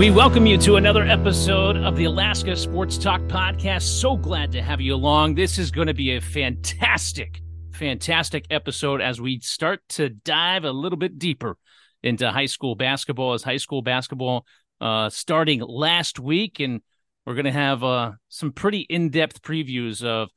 We welcome you to another episode of the Alaska Sports Talk Podcast. So glad to have you along. This is going to be a fantastic, fantastic episode as we start to dive a little bit deeper into high school basketball. As high school basketball uh, starting last week, and we're going to have uh, some pretty in depth previews of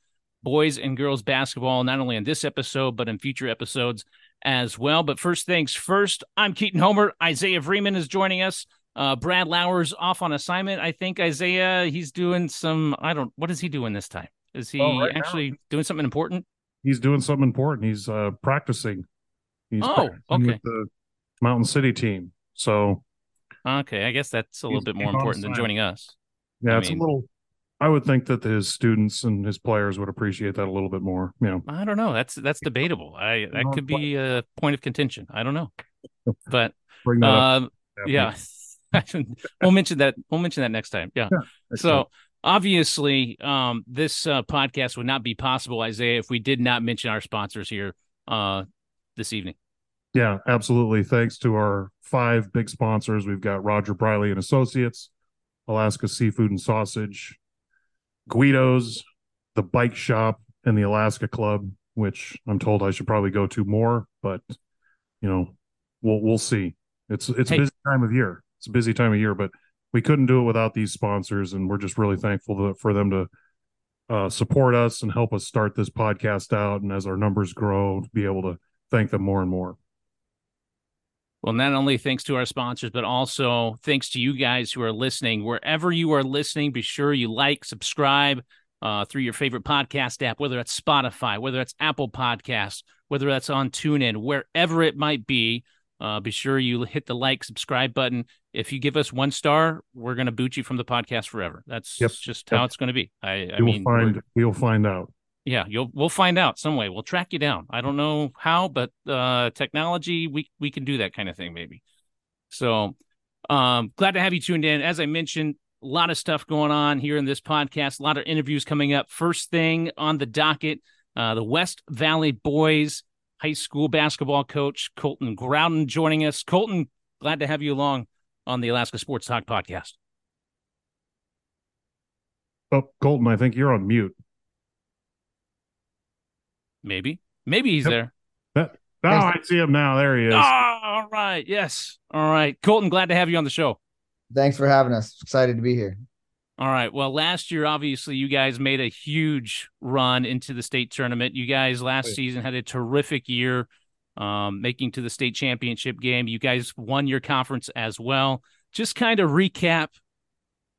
boys and girls basketball, not only in this episode, but in future episodes as well. But first things first, I'm Keaton Homer. Isaiah Freeman is joining us. Uh, Brad Lauer's off on assignment. I think Isaiah, he's doing some, I don't, what is he doing this time? Is he Oh, right actually now. doing something important? He's doing something important. He's uh practicing. He's Oh, practicing okay. with the Mountain City team. So Okay. I guess that's a little bit more important than joining us. yeah, I it's mean- a little I would think that his students and his players would appreciate that a little bit more. You know, I don't know. That's, that's debatable. I, that could be a point of contention. I don't know. But, bring that up. um, yeah, we'll mention that. We'll mention that next time. Yeah. Next So obviously, um, this uh, podcast would not be possible, Isaiah, if we did not mention our sponsors here uh, this evening. yeah, absolutely. Thanks to our five big sponsors. We've got Roger Briley and Associates, Alaska Seafood and Sausage, Guido's, the Bike Shop, and the Alaska Club, which I'm told I should probably go to more, but you know, we'll we'll see. It's it's Hey. a busy time of year. It's a busy time of year, but we couldn't do it without these sponsors, and we're just really thankful to, for them to uh, support us and help us start this podcast out. And as our numbers grow, be able to thank them more and more. Well, not only thanks to our sponsors, but also thanks to you guys who are listening. Wherever you are listening, be sure you like, subscribe uh, through your favorite podcast app, whether that's Spotify, whether that's Apple Podcasts, whether that's on TuneIn, wherever it might be. Uh, be sure you hit the like, subscribe button. If you give us one star, we're going to boot you from the podcast forever. That's Yep. just Yep. how it's going to be. I, I mean, find we'll find out. yeah, you'll we'll find out some way. We'll track you down. I don't know how, but uh technology we we can do that kind of thing maybe. So um glad to have you tuned in. As I mentioned, a lot of stuff going on here in this podcast, a lot of interviews coming up. First thing on the docket, uh the West Valley Boys high school basketball coach Colton Growden joining us. Colton, glad to have you along on the Alaska Sports Talk podcast. Oh, Colton, I think you're on mute. Maybe. Maybe he's Yep. there. Oh, I see him now. There he is. Ah, all right. Yes. All right. Colton, glad to have you on the show. Thanks for having us. Excited to be here. All right. Well, last year, obviously, you guys made a huge run into the state tournament. You guys last Yeah. season had a terrific year, um, making to the state championship game. You guys won your conference as well. Just kind of recap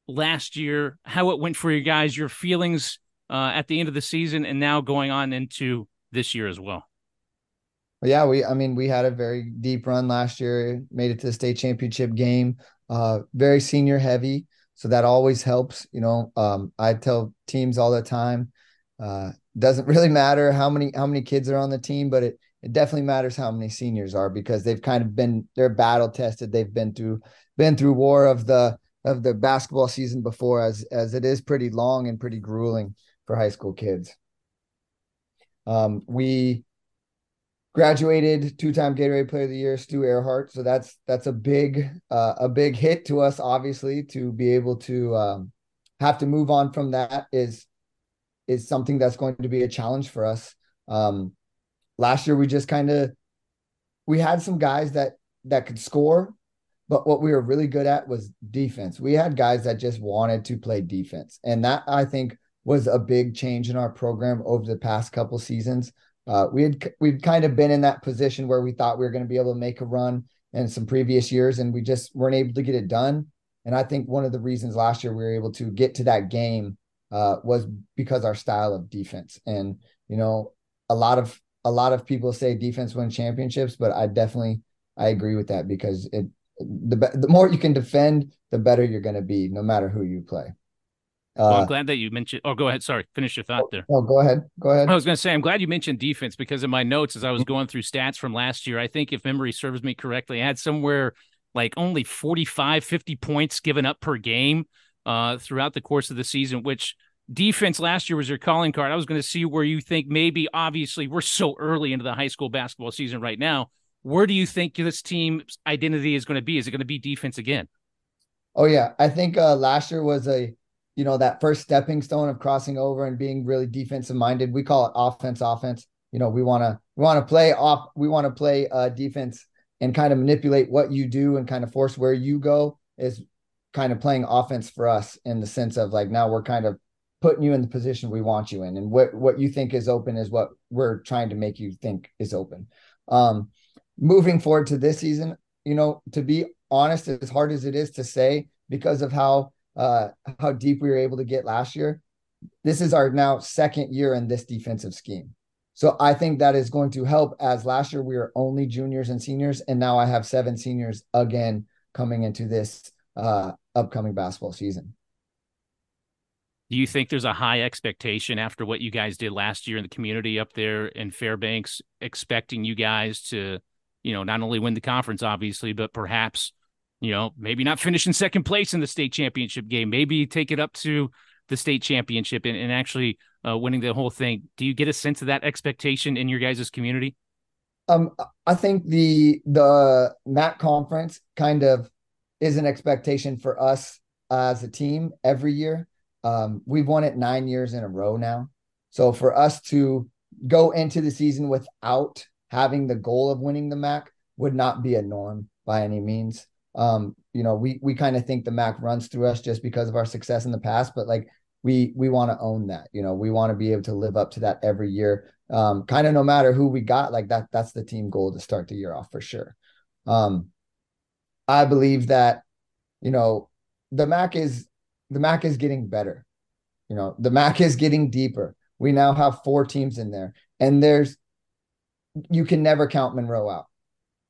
last year, how it went for you guys, your feelings uh, at the end of the season, and now going on into this year as well. Yeah, we I mean we had a very deep run last year, made it to the state championship game. Uh very senior heavy, so that always helps, you know. Um I tell teams all the time, uh doesn't really matter how many how many kids are on the team, but it it definitely matters how many seniors are because they've kind of been they're battle tested. They've been through been through war of the of the basketball season before as as it is pretty long and pretty grueling for high school kids. Um we graduated two-time Gatorade Player of the Year, Stu Earhart. So that's that's a big uh, a big hit to us, obviously, to be able to um, have to move on from that is is something that's going to be a challenge for us. Um, last year, we just kind of we had some guys that that could score, but what we were really good at was defense. We had guys that just wanted to play defense, and that I think was a big change in our program over the past couple seasons. Uh, we had we'd kind of been in that position where we thought we were going to be able to make a run in some previous years, and we just weren't able to get it done. And I think one of the reasons last year we were able to get to that game uh, was because our style of defense. And you know, a lot of a lot of people say defense wins championships, but I definitely I agree with that because it the the more you can defend, the better you're going to be, no matter who you play. Well, Uh, I'm glad that you mentioned. Oh, go ahead. Sorry, finish your thought there. oh, go ahead, go ahead. I was going to say, I'm glad you mentioned defense because in my notes, as I was going through stats from last year, I think if memory serves me correctly, I had somewhere like only 45, 50 points given up per game uh, throughout the course of the season, which defense last year was your calling card. I was going to see where you think maybe, obviously, we're so early into the high school basketball season right now. Where do you think this team's identity is going to be? Is it going to be defense again? Oh yeah, I think uh, last year was a you know that first stepping stone of crossing over and being really defensive minded. We call it offense offense. You know, we want to we want to play off we want to play uh defense and kind of manipulate what you do and kind of force where you go is kind of playing offense for us in the sense of like now we're kind of putting you in the position we want you in and what what you think is open is what we're trying to make you think is open. Um moving forward to this season, you know, to be honest as hard as it is to say because of how uh, how deep we were able to get last year. This is our now second year in this defensive scheme. So I think that is going to help as last year we were only juniors and seniors, and now I have seven seniors again coming into this uh, upcoming basketball season. Do you think there's a high expectation after what you guys did last year in the community up there in Fairbanks, expecting you guys to, you know, not only win the conference, obviously, but perhaps you know, maybe not finish in second place in the state championship game, maybe take it up to the state championship and, and actually uh, winning the whole thing. Do you get a sense of that expectation in your guys' community? Um, I think the the MAC conference kind of is an expectation for us as a team every year. Um, we've won it nine years in a row now. So for us to go into the season without having the goal of winning the MAC would not be a norm by any means. Um, you know, we we kind of think the MAC runs through us just because of our success in the past, but like we we want to own that. You know, we want to be able to live up to that every year. Um, kind of no matter who we got, like that that's the team goal to start the year off for sure. Um, I believe that, you know, the MAC is the MAC is getting better. You know, the MAC is getting deeper. We now have four teams in there, and there's you can never count Monroe out.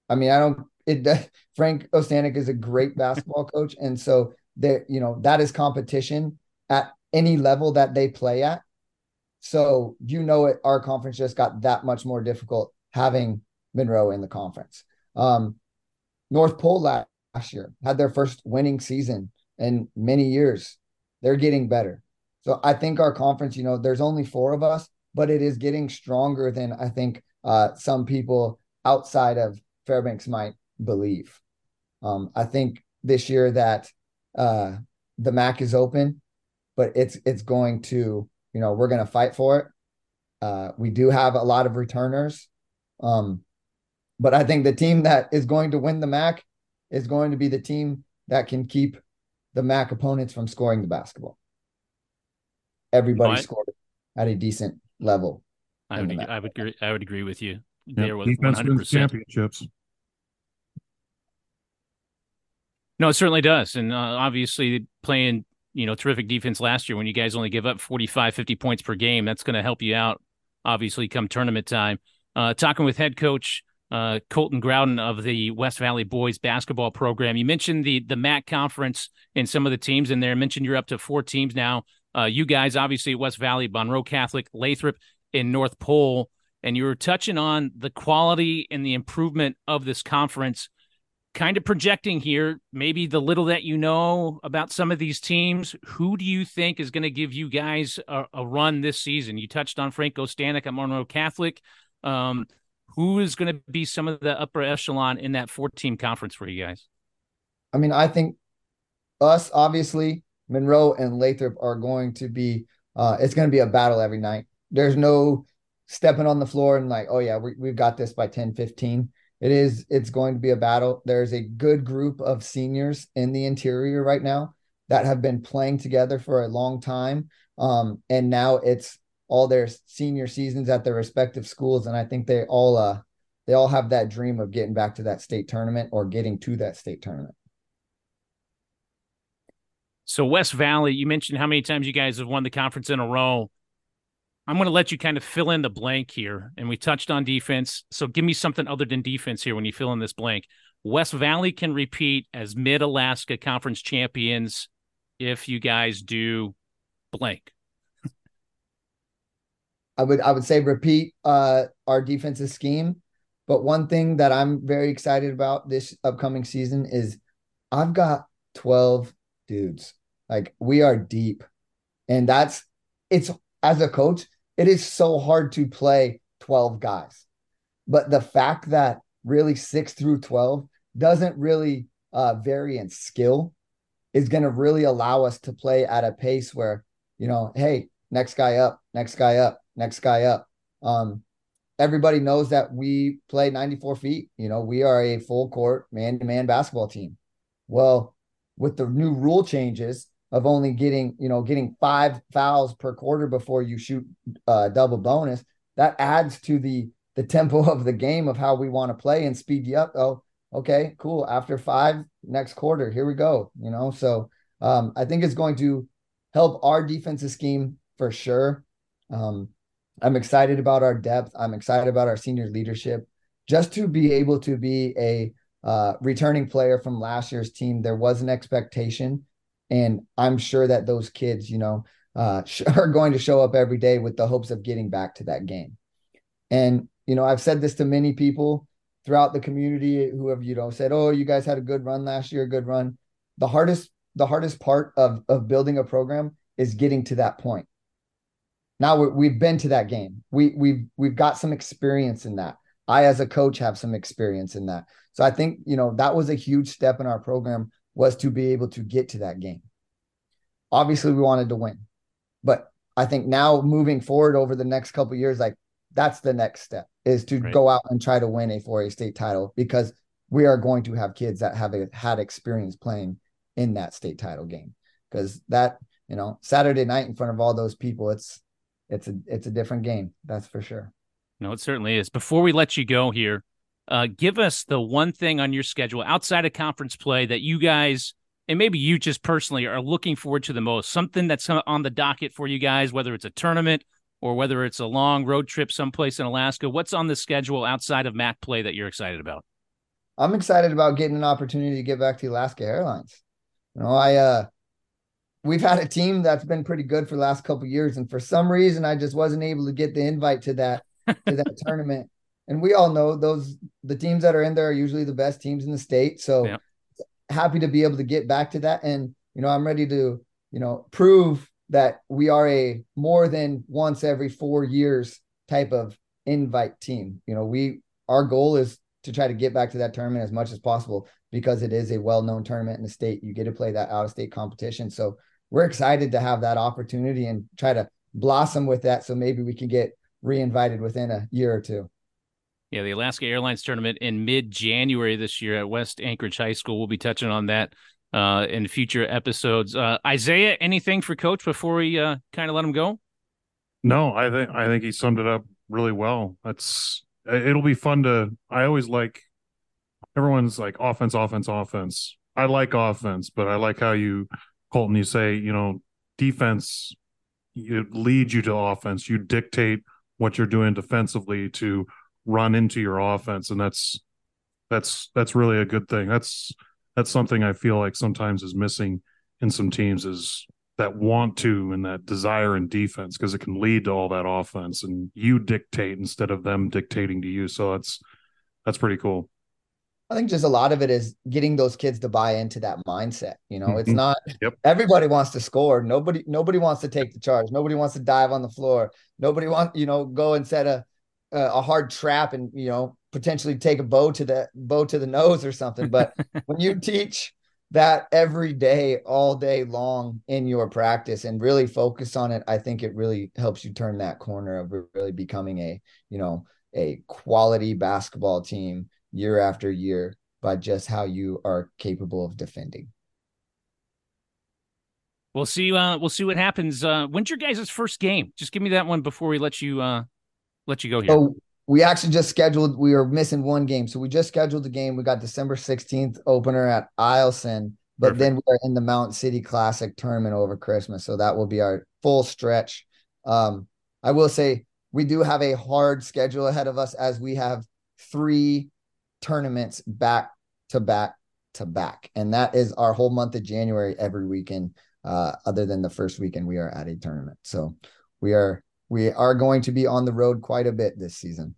I mean, I don't it Frank Ostanek is a great basketball coach, and so there, you know, that is competition at any level that they play at. So you know it. Our conference just got that much more difficult having Monroe in the conference. Um, North Pole last year had their first winning season in many years. They're getting better. So I think our conference, you know, there's only four of us, but it is getting stronger than I think uh, some people outside of Fairbanks might believe. Um, I think this year that uh, the MAC is open, but it's it's going to you know we're going to fight for it. Uh, we do have a lot of returners, um, but I think the team that is going to win the MAC is going to be the team that can keep the MAC opponents from scoring the basketball. Everybody scored at a decent level. I would, I would agree. I would agree with you. There was defense wins championships. No, it certainly does. And uh, obviously, playing you know terrific defense last year when you guys only give up 45, 50 points per game, that's going to help you out. Obviously, come tournament time. Uh, talking with head coach uh, Colton Growden of the West Valley boys basketball program. You mentioned the the MAC conference and some of the teams in there. I mentioned you're up to four teams now. Uh, you guys, obviously, West Valley, Monroe Catholic, Lathrop, and North Pole. And you were touching on the quality and the improvement of this conference kind of projecting here, maybe the little that you know about some of these teams, who do you think is going to give you guys a, a, run this season? You touched on Frank Ostanek at Monroe Catholic. Um, who is going to be some of the upper echelon in that 14 conference for you guys? I mean, I think us, obviously, Monroe and Lathrop are going to be, uh, it's going to be a battle every night. There's no stepping on the floor and like, oh, yeah, we, we've got this by 10, 15 it is it's going to be a battle there's a good group of seniors in the interior right now that have been playing together for a long time um, and now it's all their senior seasons at their respective schools and i think they all uh they all have that dream of getting back to that state tournament or getting to that state tournament so west valley you mentioned how many times you guys have won the conference in a row I'm going to let you kind of fill in the blank here. And we touched on defense. So give me something other than defense here when you fill in this blank. West Valley can repeat as Mid Alaska Conference champions if you guys do blank. I would I would say repeat uh, our defensive scheme. But one thing that I'm very excited about this upcoming season is I've got 12 dudes. Like we are deep. And that's it's as a coach, it is so hard to play 12 guys. But the fact that really six through 12 doesn't really uh, vary in skill, is going to really allow us to play at a pace where, you know, hey, next guy up, next guy up, next guy up. Um, everybody knows that we play 94 feet. You know, we are a full court man to man basketball team. Well, with the new rule changes of only getting, you know, getting five fouls per quarter before you shoot uh, double bonus, that adds to the the tempo of the game of how we want to play and speed you up. Oh, okay, cool. After five, next quarter, here we go. You know, so um, I think it's going to help our defensive scheme for sure. Um, I'm excited about our depth. I'm excited about our senior leadership. Just to be able to be a uh, returning player from last year's team, there was an expectation, and I'm sure that those kids, you know, uh, are going to show up every day with the hopes of getting back to that game. And you know, I've said this to many people throughout the community who have, you know, said, "Oh, you guys had a good run last year, good run." The hardest, the hardest part of of building a program is getting to that point. Now we have been to that game. We we've we've got some experience in that. I, as a coach, have some experience in that. So I think you know that was a huge step in our program was to be able to get to that game. Obviously, we wanted to win, but I think now moving forward over the next couple years, like that's the next step is to right. go out and try to win a 4A state title because we are going to have kids that have a, had experience playing in that state title game because that you know Saturday night in front of all those people it's it's a it's a different game that's for sure no it certainly is before we let you go here uh give us the one thing on your schedule outside of conference play that you guys and maybe you just personally are looking forward to the most something that's on the docket for you guys whether it's a tournament or whether it's a long road trip someplace in Alaska. What's on the schedule outside of MAC play that you're excited about? I'm excited about getting an opportunity to get back to Alaska Airlines. You know, I uh we've had a team that's been pretty good for the last couple years, and for some reason I just wasn't able to get the invite to that to that tournament. And we all know those the teams that are in there are usually the best teams in the state. So yeah. happy to be able to get back to that. And you know, I'm ready to, you know, prove that we are a more than once every four years type of invite team. You know, we our goal is to try to get back to that tournament as much as possible because it is a well-known tournament in the state. You get to play that out-of-state competition. So we're excited to have that opportunity and try to blossom with that. So maybe we can get re-invited within a year or two. Yeah, the Alaska Airlines tournament in mid-January this year at West Anchorage High School. We'll be touching on that uh, in future episodes. Uh, Isaiah, anything for Coach before we uh, kind of let him go? No, I think I think he summed it up really well. That's it'll be fun to. I always like everyone's like offense, offense, offense. I like offense, but I like how you, Colton, you say you know defense. Leads you to offense. You dictate what you're doing defensively to run into your offense, and that's that's that's really a good thing. That's that's something I feel like sometimes is missing in some teams is that want to and that desire in defense because it can lead to all that offense and you dictate instead of them dictating to you. So that's that's pretty cool. I think just a lot of it is getting those kids to buy into that mindset. You know, it's mm-hmm. not yep. everybody wants to score. Nobody, nobody wants to take the charge. Nobody wants to dive on the floor. Nobody wants, you know, go and set a a hard trap and you know potentially take a bow to the bow to the nose or something. But when you teach that every day, all day long in your practice and really focus on it, I think it really helps you turn that corner of really becoming a, you know, a quality basketball team year after year by just how you are capable of defending. We'll see. Uh, we'll see what happens. Uh, when's your guys' first game? Just give me that one before we let you uh, let you go here. So we actually just scheduled. We are missing one game, so we just scheduled the game. We got December sixteenth opener at Eielson, but Perfect. then we are in the Mount City Classic tournament over Christmas, so that will be our full stretch. Um, I will say we do have a hard schedule ahead of us as we have three tournaments back to back to back, and that is our whole month of January every weekend. Uh, other than the first weekend, we are at a tournament, so we are we are going to be on the road quite a bit this season.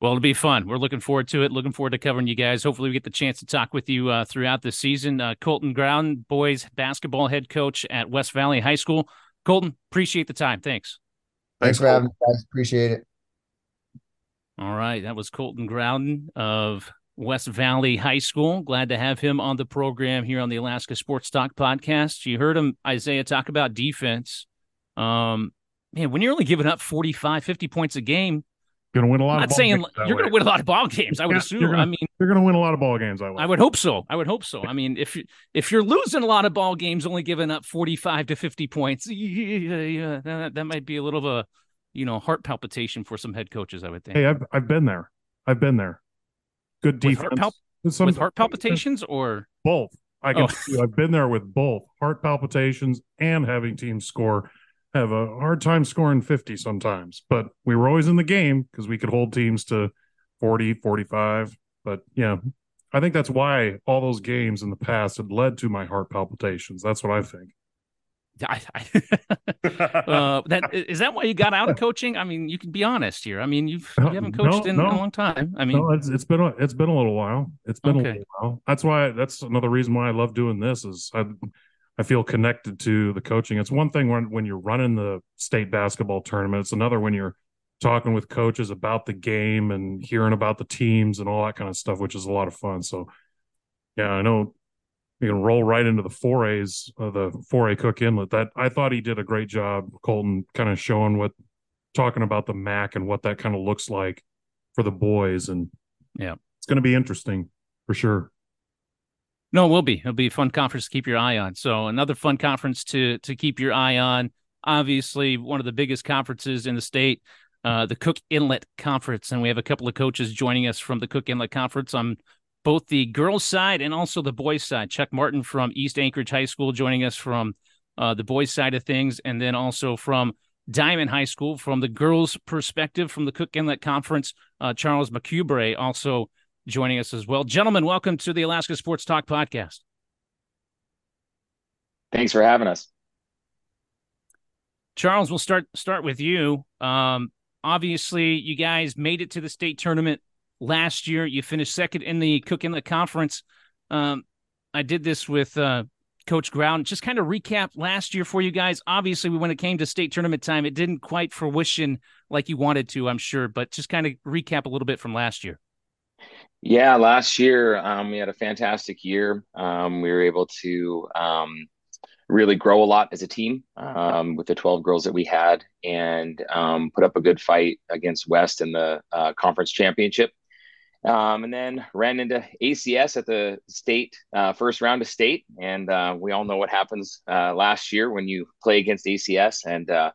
Well, it'll be fun. We're looking forward to it. Looking forward to covering you guys. Hopefully, we get the chance to talk with you uh, throughout the season. Uh, Colton Growden, boys basketball head coach at West Valley High School. Colton, appreciate the time. Thanks. Thanks, Thanks for having me, guys. Appreciate it. All right. That was Colton Growden of West Valley High School. Glad to have him on the program here on the Alaska Sports Talk podcast. You heard him, Isaiah, talk about defense. Um, man, when you're only giving up 45, 50 points a game, going to win a lot. I'm not saying you're going to win a lot of ball games. I would yeah, assume. Gonna, I mean, you're going to win a lot of ball games. I would. I would hope so. I would hope so. I mean, if you if you're losing a lot of ball games, only giving up 45 to 50 points, yeah, yeah, that, that might be a little of a you know heart palpitation for some head coaches. I would think. Hey, I've I've been there. I've been there. Good defense. With heart, pal- with heart palpitations or both. I can. Oh. I've been there with both heart palpitations and having teams score have a hard time scoring 50 sometimes, but we were always in the game because we could hold teams to 40, 45. But yeah, I think that's why all those games in the past had led to my heart palpitations. That's what I think. I, I uh, that is that why you got out of coaching? I mean, you can be honest here. I mean, you've you haven't coached no, in, no. a long time. I mean, no, it's, it's been a, it's been a little while. It's been okay. a little while. That's why that's another reason why I love doing this. Is I I feel connected to the coaching. It's one thing when when you're running the state basketball tournament. It's another when you're talking with coaches about the game and hearing about the teams and all that kind of stuff, which is a lot of fun. So, yeah, I know you can roll right into the 4As, uh, the 4A Cook Inlet. That I thought he did a great job, Colton, kind of showing what, talking about the MAC and what that kind of looks like for the boys, and yeah, it's going to be interesting for sure. No, it will be. It'll be a fun conference to keep your eye on. So another fun conference to to keep your eye on. Obviously, one of the biggest conferences in the state, uh, the Cook Inlet Conference, and we have a couple of coaches joining us from the Cook Inlet Conference on both the girls' side and also the boys' side. Chuck Martin from East Anchorage High School joining us from uh, the boys' side of things, and then also from Dimond High School from the girls' perspective from the Cook Inlet Conference. Uh, Charles McCubrey also joining us as well. Gentlemen, welcome to the Alaska Sports Talk podcast. Thanks for having us. Charles, we'll start start with you. Um, obviously, you guys made it to the state tournament last year. You finished second in the Cook Inlet Conference. Um, I did this with uh, Coach Growden. Just kind of recap last year for you guys. Obviously, when it came to state tournament time, it didn't quite fruition like you wanted to, I'm sure. But just kind of recap a little bit from last year. Yeah, last year um, we had a fantastic year. Um, we were able to um, really grow a lot as a team um, with the 12 girls that we had and um, put up a good fight against West in the uh, conference championship. Um, and then ran into ACS at the state uh, first round of state. And uh, we all know what happens uh, last year when you play against ACS. And uh,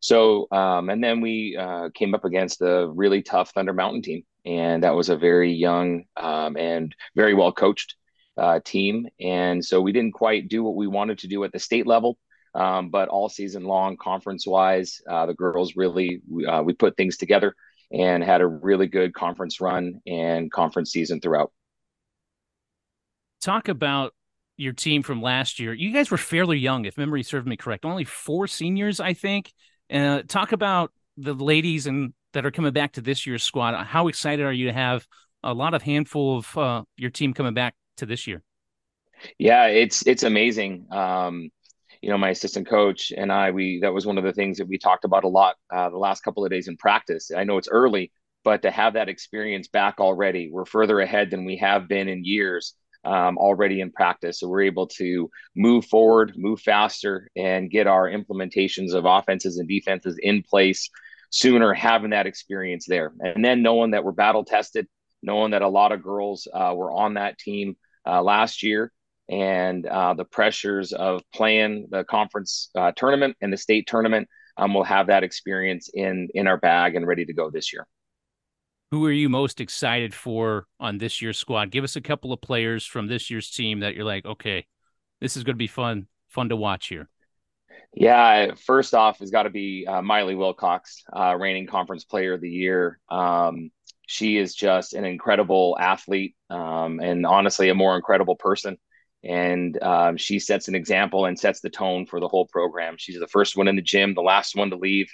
so, and then we uh, came up against a really tough Thunder Mountain team and that was a very young um, and very well coached uh, team. And so we didn't quite do what we wanted to do at the state level. Um, but all season long, conference wise, the girls really we put things together and had a really good conference run and conference season throughout. Talk about your team from last year. You guys were fairly young, if memory serves me correct. Only four seniors, I think. Uh, talk about the ladies and that are coming back to this year's squad. How excited are you to have a lot of handful of uh, your team coming back to this year? Yeah, it's it's amazing. Um, you know, my assistant coach and I, we that was one of the things that we talked about a lot uh, the last couple of days in practice. I know it's early, but to have that experience back already, we're further ahead than we have been in years um, already in practice. So we're able to move forward, move faster, and get our implementations of offenses and defenses in place sooner having that experience there. And then knowing that we're battle tested, knowing that a lot of girls uh, were on that team uh, last year, and uh, the pressures of playing the conference uh, tournament and the state tournament, um, we'll have that experience in in our bag and ready to go this year. Who are you most excited for on this year's squad? Give us a couple of players from this year's team that you're like, okay, this is going to be fun, fun to watch here. Yeah, first off, has got to be uh, Miley Wilcox, uh, reigning conference player of the year. Um, she is just an incredible athlete um, and honestly a more incredible person. And um, she sets an example and sets the tone for the whole program. She's the first one in the gym, the last one to leave.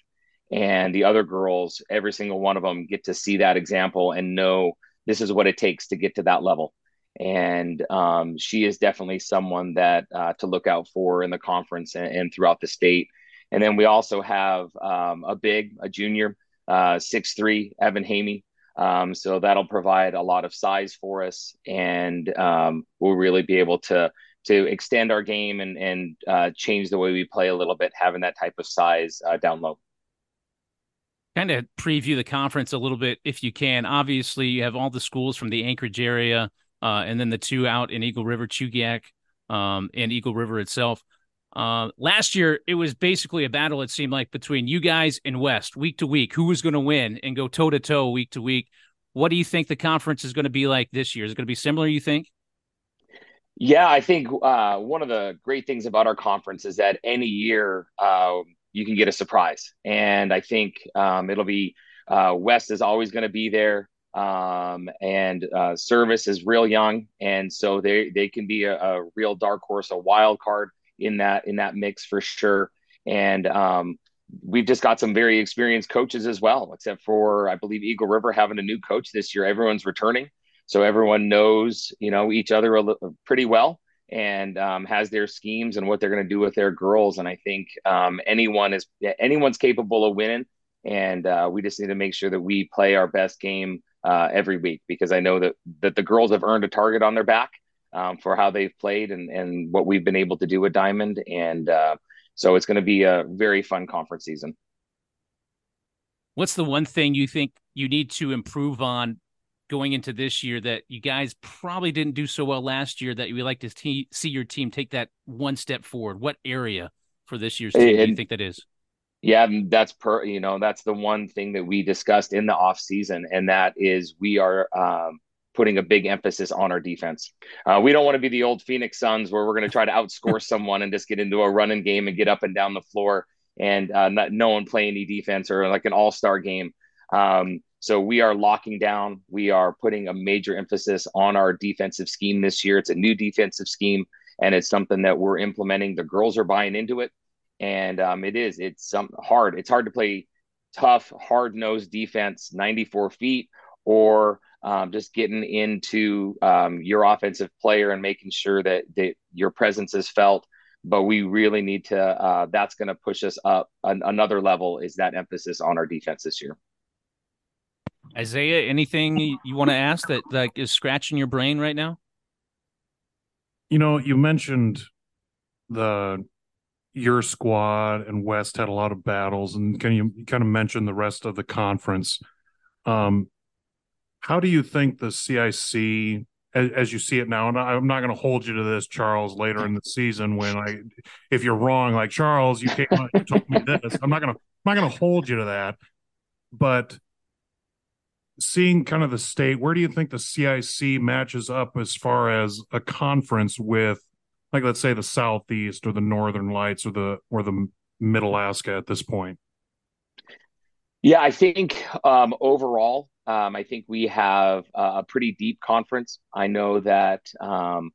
And the other girls, every single one of them, get to see that example and know this is what it takes to get to that level and um, she is definitely someone that uh, to look out for in the conference and, and, throughout the state. And then we also have um, a big, a junior, uh, six three, Evan Hamey. Um, so that'll provide a lot of size for us, and um, we'll really be able to to extend our game and and uh, change the way we play a little bit, having that type of size uh, down low. Kind of preview the conference a little bit if you can. Obviously, you have all the schools from the Anchorage area, uh, and then the two out in Eagle River, Chugiak, um, and Eagle River itself. Uh, last year, it was basically a battle, it seemed like, between you guys and West week to week. Who was going to win and go toe to toe week to week? What do you think the conference is going to be like this year? Is it going to be similar, you think? Yeah, I think uh, one of the great things about our conference is that any year uh, you can get a surprise. And I think um, it'll be uh, West is always going to be there. Um, and uh, Service is real young. And so they, they can be a, a real dark horse, a wild card in that in that mix for sure. And um, we've just got some very experienced coaches as well, except for I believe Eagle River having a new coach this year. Everyone's returning, so everyone knows you know each other little, pretty well and um, has their schemes and what they're going to do with their girls. And I think um, anyone is anyone's capable of winning, and uh, we just need to make sure that we play our best game uh, every week because I know that that the girls have earned a target on their back um, for how they've played and, and what we've been able to do with Dimond. And uh, so it's going to be a very fun conference season. What's the one thing you think you need to improve on going into this year that you guys probably didn't do so well last year that you would like to see your team take that one step forward? What area for this year's team do you think that is? Yeah, that's per you know that's the one thing that we discussed in the off season, and that is we are um, putting a big emphasis on our defense. Uh, we don't want to be the old Phoenix Suns where we're going to try to outscore someone and just get into a running game and get up and down the floor and uh, not no one play any defense or like an all star game. Um, so we are locking down. We are putting a major emphasis on our defensive scheme this year. It's a new defensive scheme, and it's something that we're implementing. The girls are buying into it, and um, it is. It's some hard. It's hard to play tough, hard nosed defense, 94 feet, or um, just getting into um, your offensive player and making sure that, that your presence is felt. But we really need to, uh, that's going to push us up an, another level is that emphasis on our defense this year. Isaiah, anything you want to ask that like is scratching your brain right now? You know, you mentioned the your squad and West had a lot of battles, and can you, you kind of mention the rest of the conference? Um, how do you think the CIC, as, as you see it now, and I'm not going to hold you to this, Charles, later in the season when I, if you're wrong, like Charles, you came, you told me this. I'm not going to, I'm not going to hold you to that. But seeing kind of the state, where do you think the CIC matches up as far as a conference with, like, let's say the Southeast or the Northern Lights or the or the Mid Alaska at this point? Yeah, I think um, overall, um, I think we have a pretty deep conference. I know that um,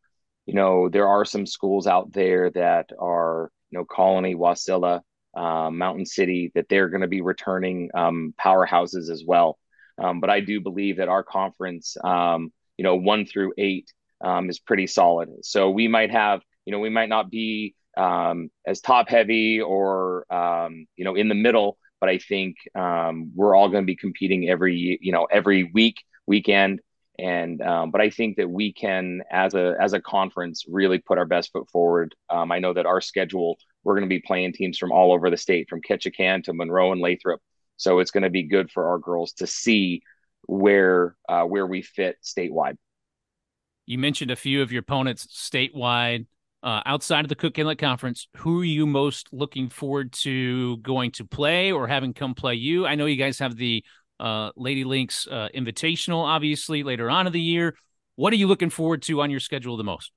you know there are some schools out there that are you know Colony, Wasilla, uh, Mountain City that they're going to be returning um, powerhouses as well. Um, but I do believe that our conference, you know, one through eight is pretty solid. So we might have you know we might not be as top heavy or you know in the middle but I think um, we're all going to be competing every you know every week weekend and um, but I think that we can as a as a conference really put our best foot forward. Um, I know that our schedule we're going to be playing teams from all over the state from Ketchikan to Monroe and Lathrop, so it's going to be good for our girls to see where uh, where we fit statewide. You mentioned a few of your opponents statewide uh, outside of the Cook Inlet Conference, who are you most looking forward to going to play or having come play you? I know you guys have the uh, Lady Lynx uh, Invitational, obviously, later on in the year. What are you looking forward to on your schedule the most?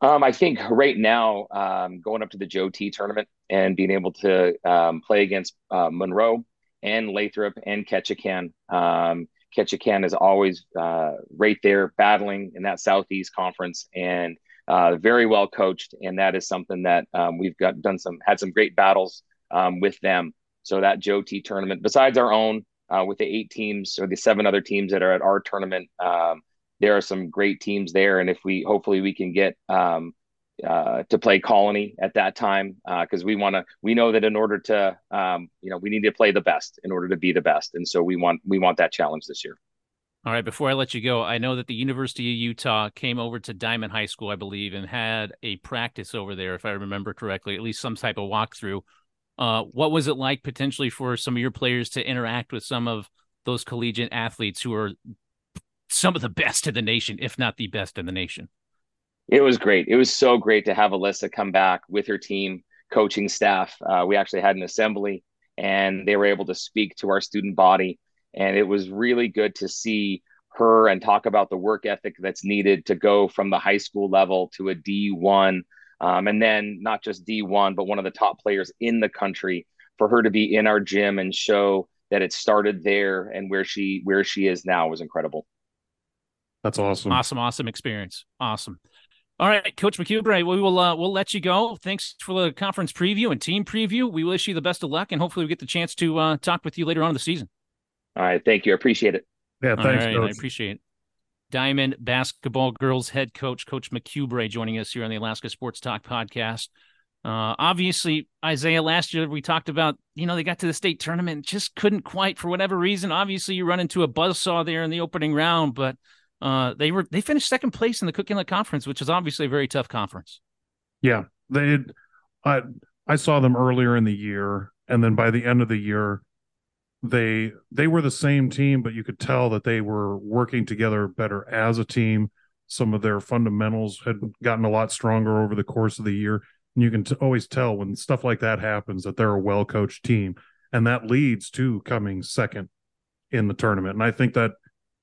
Um, I think right now, um, going up to the Joe T tournament and being able to um, play against uh, Monroe and Lathrop and Ketchikan. Um, Ketchikan is always uh, right there battling in that Southeast Conference. And uh, very well coached, and that is something that um, we've got done some had some great battles um, with them. So that Joe T tournament, besides our own uh, with the eight teams or the seven other teams that are at our tournament, um, there are some great teams there, and if we hopefully we can get um, uh, to play Colony at that time because uh, we want to. We know that in order to, um, you know, we need to play the best in order to be the best, and so we want we want that challenge this year. All right, before I let you go, I know that the University of Utah came over to Dimond High School, I believe, and had a practice over there, if I remember correctly, at least some type of walkthrough. Uh, what was it like potentially for some of your players to interact with some of those collegiate athletes who are some of the best in the nation, if not the best in the nation? It was great. It was so great to have Alissa come back with her team, coaching staff. Uh, we actually had an assembly, and they were able to speak to our student body, and it was really good to see her and talk about the work ethic that's needed to go from the high school level to a D1 um, and then not just D1, but one of the top players in the country for her to be in our gym and show that it started there and where she where she is now was incredible. That's awesome. Awesome, awesome experience. Awesome. All right, Coach McCubrey, we will uh, we'll let you go. Thanks for the conference preview and team preview. We wish you the best of luck, and hopefully we get the chance to uh, talk with you later on in the season. All right, thank you. I appreciate it. Yeah, thanks. Right, I appreciate it. Dimond basketball girls head coach, Coach McCubrey, joining us here on the Alaska Sports Talk podcast. Uh, obviously, Isaiah, last year we talked about, you know, they got to the state tournament, just couldn't quite for whatever reason. Obviously, you run into a buzzsaw there in the opening round, but uh, they were they finished second place in the Cook Inlet Conference, which is obviously a very tough conference. Yeah, they. I I saw them earlier in the year, and then by the end of the year, they they were the same team, but you could tell that they were working together better as a team. Some of their fundamentals had gotten a lot stronger over the course of the year. And you can t- always tell when stuff like that happens that they're a well coached team. And that leads to coming second in the tournament. And I think that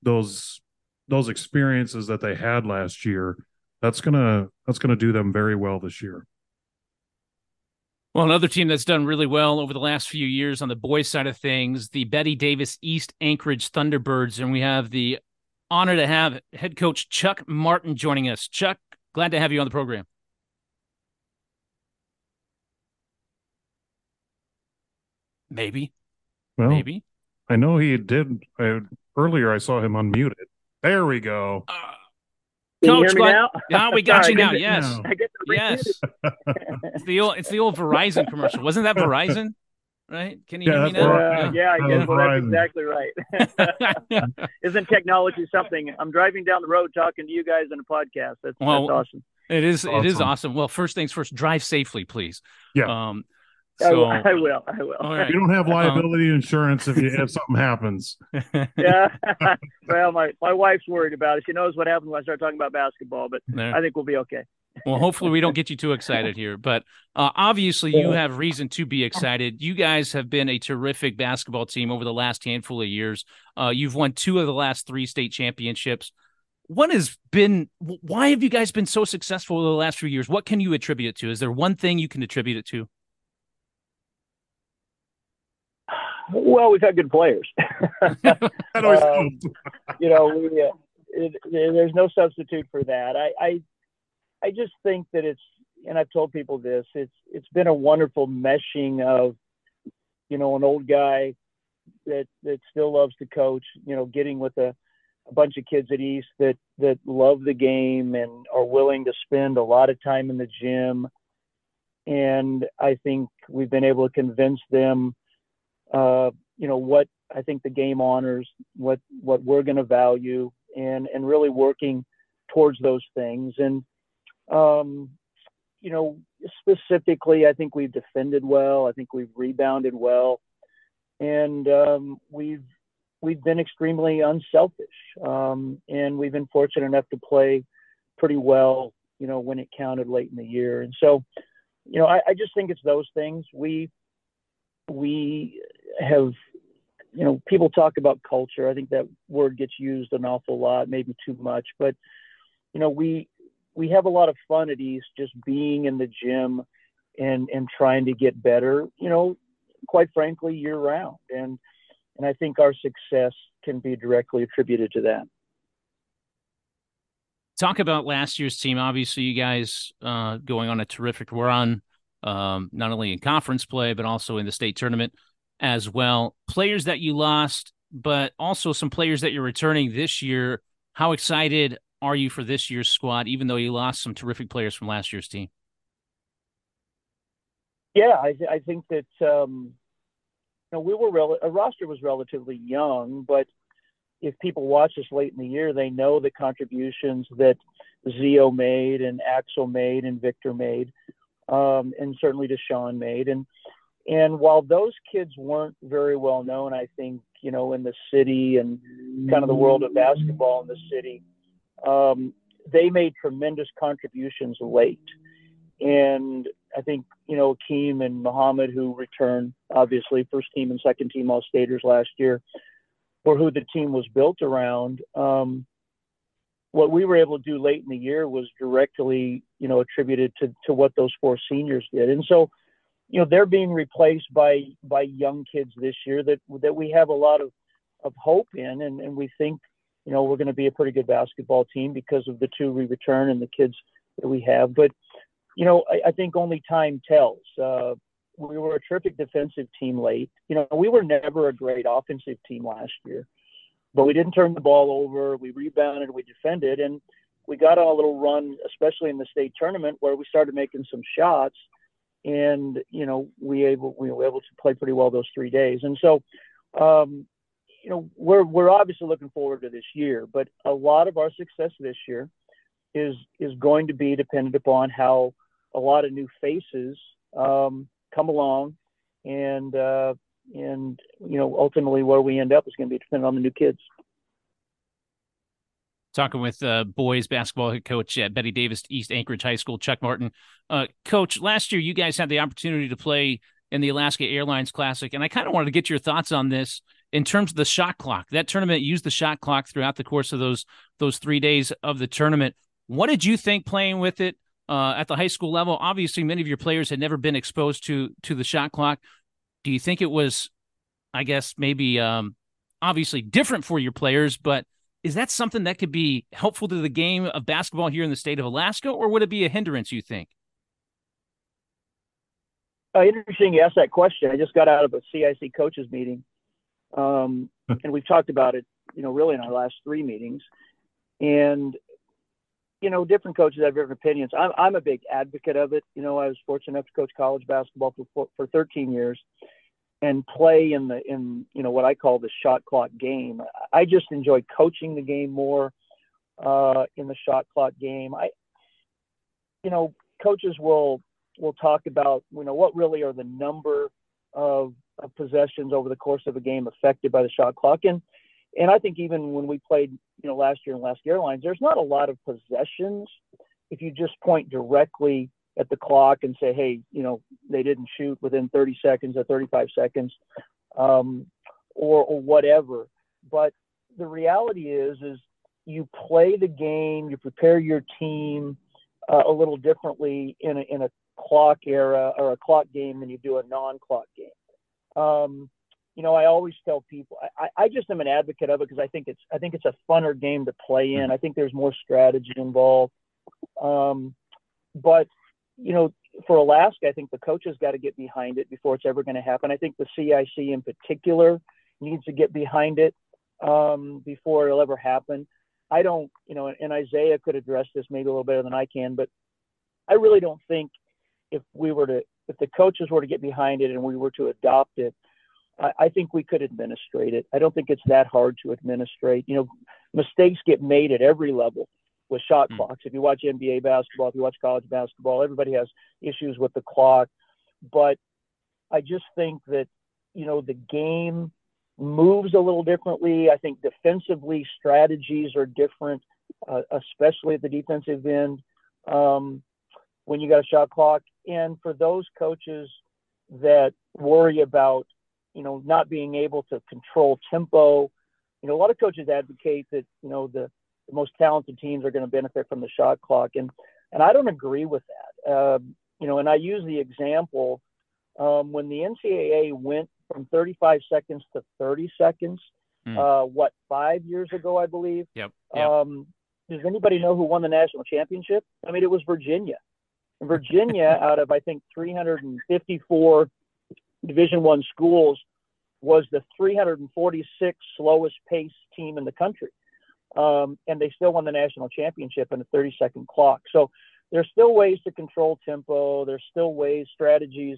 those those experiences that they had last year, that's gonna that's gonna do them very well this year. Well, another team that's done really well over the last few years on the boys' side of things, the Bettye Davis East Anchorage Thunderbirds. And we have the honor to have head coach Chuck Martin joining us. Chuck, glad to have you on the program. Maybe. Well, Maybe. I know he did. I, earlier, I saw him unmuted. There we go. Uh, Can Coach, you hear me glad- now? Yeah, we got Sorry, you now. I Yes. No. I get the Yes. It's the old it's the old Verizon commercial. Wasn't that Verizon? Right? Can you Yeah, hear me that's now? Uh, yeah, Oh, yeah, well, that's exactly right. Isn't technology something? I'm driving down the road talking to you guys in a podcast. That's, Well, that's awesome. It is it is Awesome. awesome. Well, first things first, drive safely, please. Yeah. Um I, so will, I will. I will. all right. You don't have liability insurance if you if something happens. Yeah. well, my, my wife's worried about it. She knows what happened when I start talking about basketball, but There. I think we'll be okay. Well, hopefully we don't get you too excited here, but uh, obviously you have reason to be excited. You guys have been a terrific basketball team over the last handful of years. Uh, you've won two of the last three state championships. What has been? Why have you guys been so successful over the last few years? What can you attribute it to? Is there one thing you can attribute it to? Well, we've had good players. Um, you know, we, uh, it, there's no substitute for that. I, I, I just think that it's, and I've told people this. It's, it's been a wonderful meshing of, you know, an old guy that that still loves to coach. You know, getting with a, a bunch of kids at East that that love the game and are willing to spend a lot of time in the gym. And I think we've been able to convince them, uh, you know, what I think the game honors, what what we're going to value, and and really working towards those things. And um, you know, specifically, I think we've defended well. I think we've rebounded well, and um, we've we've been extremely unselfish. Um, and we've been fortunate enough to play pretty well, you know, when it counted late in the year. And so, you know, I, I just think it's those things. We we have you know, people talk about culture. I think that word gets used an awful lot, maybe too much. But you know, we we have a lot of fun at East just being in the gym and and trying to get better. You know, quite frankly, year round. And and I think our success can be directly attributed to that. Talk about last year's team. Obviously, you guys uh, going on a terrific run, um, not only in conference play but also in the state tournament as well. Players that you lost, but also some players that you're returning this year. How excited are you for this year's squad, even though you lost some terrific players from last year's team? Yeah, I, th- I think that um, you know we were rel- a roster was relatively young, but if people watch us late in the year, they know the contributions that Zio made and Axel made and Victor made, um, and certainly Deshaun made. And and while those kids weren't very well known, I think you know in the city and kind of the world of basketball in the city, um, they made tremendous contributions late. And I think, you know, Akeem and Muhammad, who returned, obviously, first team and second team All Staters last year, or who the team was built around. Um, what we were able to do late in the year was directly, you know, attributed to, to what those four seniors did. And so, you know, they're being replaced by by young kids this year that that we have a lot of, of hope in and, and we think, you know, we're going to be a pretty good basketball team because of the two we return and the kids that we have. But you know, I, I think only time tells. Uh, we were a terrific defensive team late. You know, we were never a great offensive team last year, but we didn't turn the ball over. We rebounded, we defended, and we got on a little run, especially in the state tournament, where we started making some shots, and you know, we able we were able to play pretty well those three days. And so, um, you know, we're we're obviously looking forward to this year, but a lot of our success this year is is going to be dependent upon how a lot of new faces um, come along, and uh, and you know ultimately where we end up is going to be dependent on the new kids. Talking with uh, boys basketball head coach at Bettye Davis East Anchorage High School, Chuck Martin. Uh, coach, last year you guys had the opportunity to play in the Alaska Airlines Classic, and I kind of wanted to get your thoughts on this in terms of the shot clock. That tournament used the shot clock throughout the course of those those three days of the tournament. What did you think playing with it? uh, at the high school level. Obviously, many of your players had never been exposed to to the shot clock. Do you think it was, I guess, maybe um, obviously different for your players, but is that something that could be helpful to the game of basketball here in the state of Alaska, or would it be a hindrance? You think? Uh, interesting you asked that question. I just got out of a CIC coaches meeting, um, and we've talked about it, you know, really in our last three meetings. And you know, different coaches have different opinions. I'm I'm a big advocate of it. You know, I was fortunate enough to coach college basketball for for 13 years and play in the in you know what I call the shot clock game. I just enjoy coaching the game more uh, in the shot clock game. I you know, coaches will will talk about you know what really are the number of, of possessions over the course of a game affected by the shot clock and and I think even when we played, you know, last year in Alaska Airlines, there's not a lot of possessions. If you just point directly at the clock and say, hey, you know, they didn't shoot within 30 seconds or 35 seconds, um, or or whatever. But the reality is, is you play the game, you prepare your team uh, a little differently in a in a clock era or a clock game than you do a non-clock game. Um, you know, I always tell people I, I just am an advocate of it because I think it's I think it's a funner game to play in. I think there's more strategy involved. Um, but you know, for Alaska, I think the coaches got to get behind it before it's ever going to happen. I think the CIC in particular needs to get behind it um, before it'll ever happen. I don't, you know, and Isaiah could address this maybe a little better than I can, but I really don't think if we were to, if the coaches were to get behind it and we were to adopt it, I, I think we could administrate it. I don't think it's that hard to administrate. You know, mistakes get made at every level with shot mm. clocks. If you watch NBA basketball, if you watch college basketball, everybody has issues with the clock. But I just think that, you know, the game moves a little differently. I think defensively, strategies are different, uh, especially at the defensive end um, when you got a shot clock. And for those coaches that worry about you know, not being able to control tempo. You know, a lot of coaches advocate that, you know, the, the most talented teams are going to benefit from the shot clock. And, and I don't agree with that. Um, you know, and I use the example um, when the NCAA went from 35 seconds to 30 seconds, mm. uh, what, five years ago, I believe. Yep. yep. Um, does anybody know who won the national championship? I mean, it was Virginia. Virginia, out of I think 354 Division One schools was the 346 slowest pace team in the country. Um, and they still won the national championship in a 30 second clock. So there's still ways to control tempo. There's still ways, strategies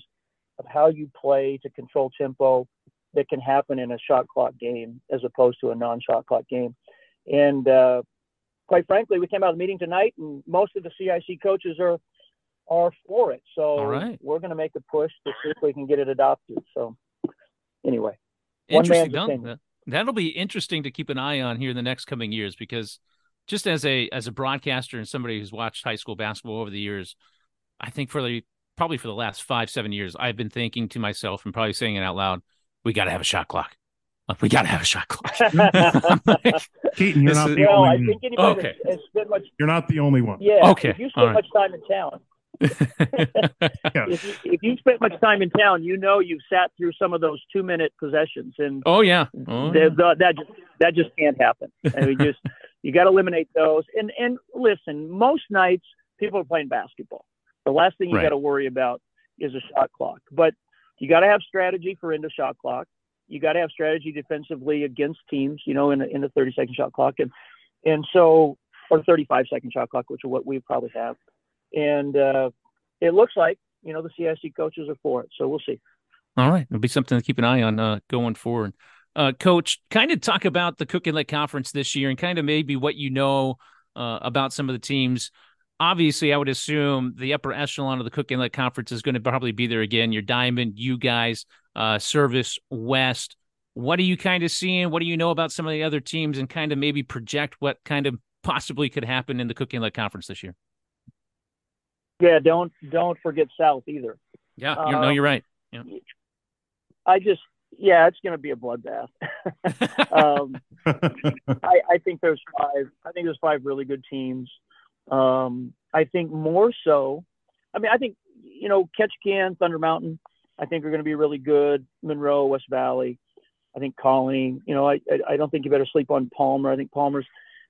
of how you play to control tempo that can happen in a shot clock game as opposed to a non-shot clock game. And uh, quite frankly, we came out of the meeting tonight, and most of the CIC coaches are are for it. So right. we're going to make a push to see if we can get it adopted. So anyway, interesting. That, that'll be interesting to keep an eye on here in the next coming years because just as a as a broadcaster and somebody who's watched high school basketball over the years, I think for the probably for the last five seven years, I've been thinking to myself and probably saying it out loud, we got to have a shot clock. We got to have a shot clock. Keaton, you're not the well, only. I think anybody okay. has spent much. You're not the only one. Yeah. Okay. If you spend right. much time in town, if, you, if you spent much time in town, you know you've sat through some of those two minute possessions, and oh yeah, oh, yeah. The, that just that just can't happen. And we just you got to eliminate those. And and listen, most nights people are playing basketball. The last thing you right. got to worry about is a shot clock, but you got to have strategy for into shot clock. You got to have strategy defensively against teams, you know, in the, in the 30 second shot clock, and and so or 35 second shot clock, which is what we probably have and uh, it looks like you know the CIC coaches are for it. So we'll see. All right, it'll be something to keep an eye on uh, going forward. Uh, Coach, kind of talk about the Cook Inlet Conference this year, and kind of maybe what you know uh, about some of the teams. Obviously, I would assume the upper echelon of the Cook Inlet Conference is going to probably be there again. Your Dimond, you guys, uh, Service West. What are you kind of seeing? What do you know about some of the other teams, and kind of maybe project what kind of possibly could happen in the Cook Inlet Conference this year? Yeah, don't don't forget South either. Yeah, you uh, no, you're right. Yeah. I just yeah, it's going to be a bloodbath. um, I, I think there's five. I think there's five really good teams. Um, I think more so. I mean, I think you know, Ketchikan, Thunder Mountain. I think are going to be really good. Monroe, West Valley. I think Colony. You know, I, I I don't think you better sleep on Palmer. I think Palmer's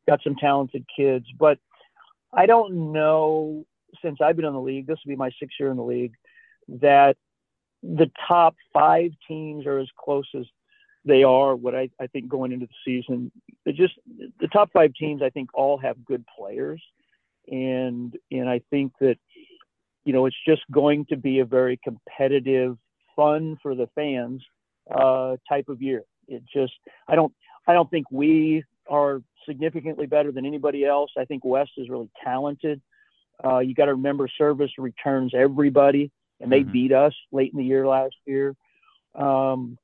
got some talented kids, but I don't know since I've been in the league, this will be my sixth year in the league, that the top five teams are as close as they are what I, I think going into the season. It just the top five teams I think all have good players. And and I think that, you know, it's just going to be a very competitive, fun for the fans uh, type of year. It just I don't I don't think we are significantly better than anybody else. I think West is really talented. Uh, you got to remember, Service returns everybody, and they mm-hmm. beat us late in the year last year. Um,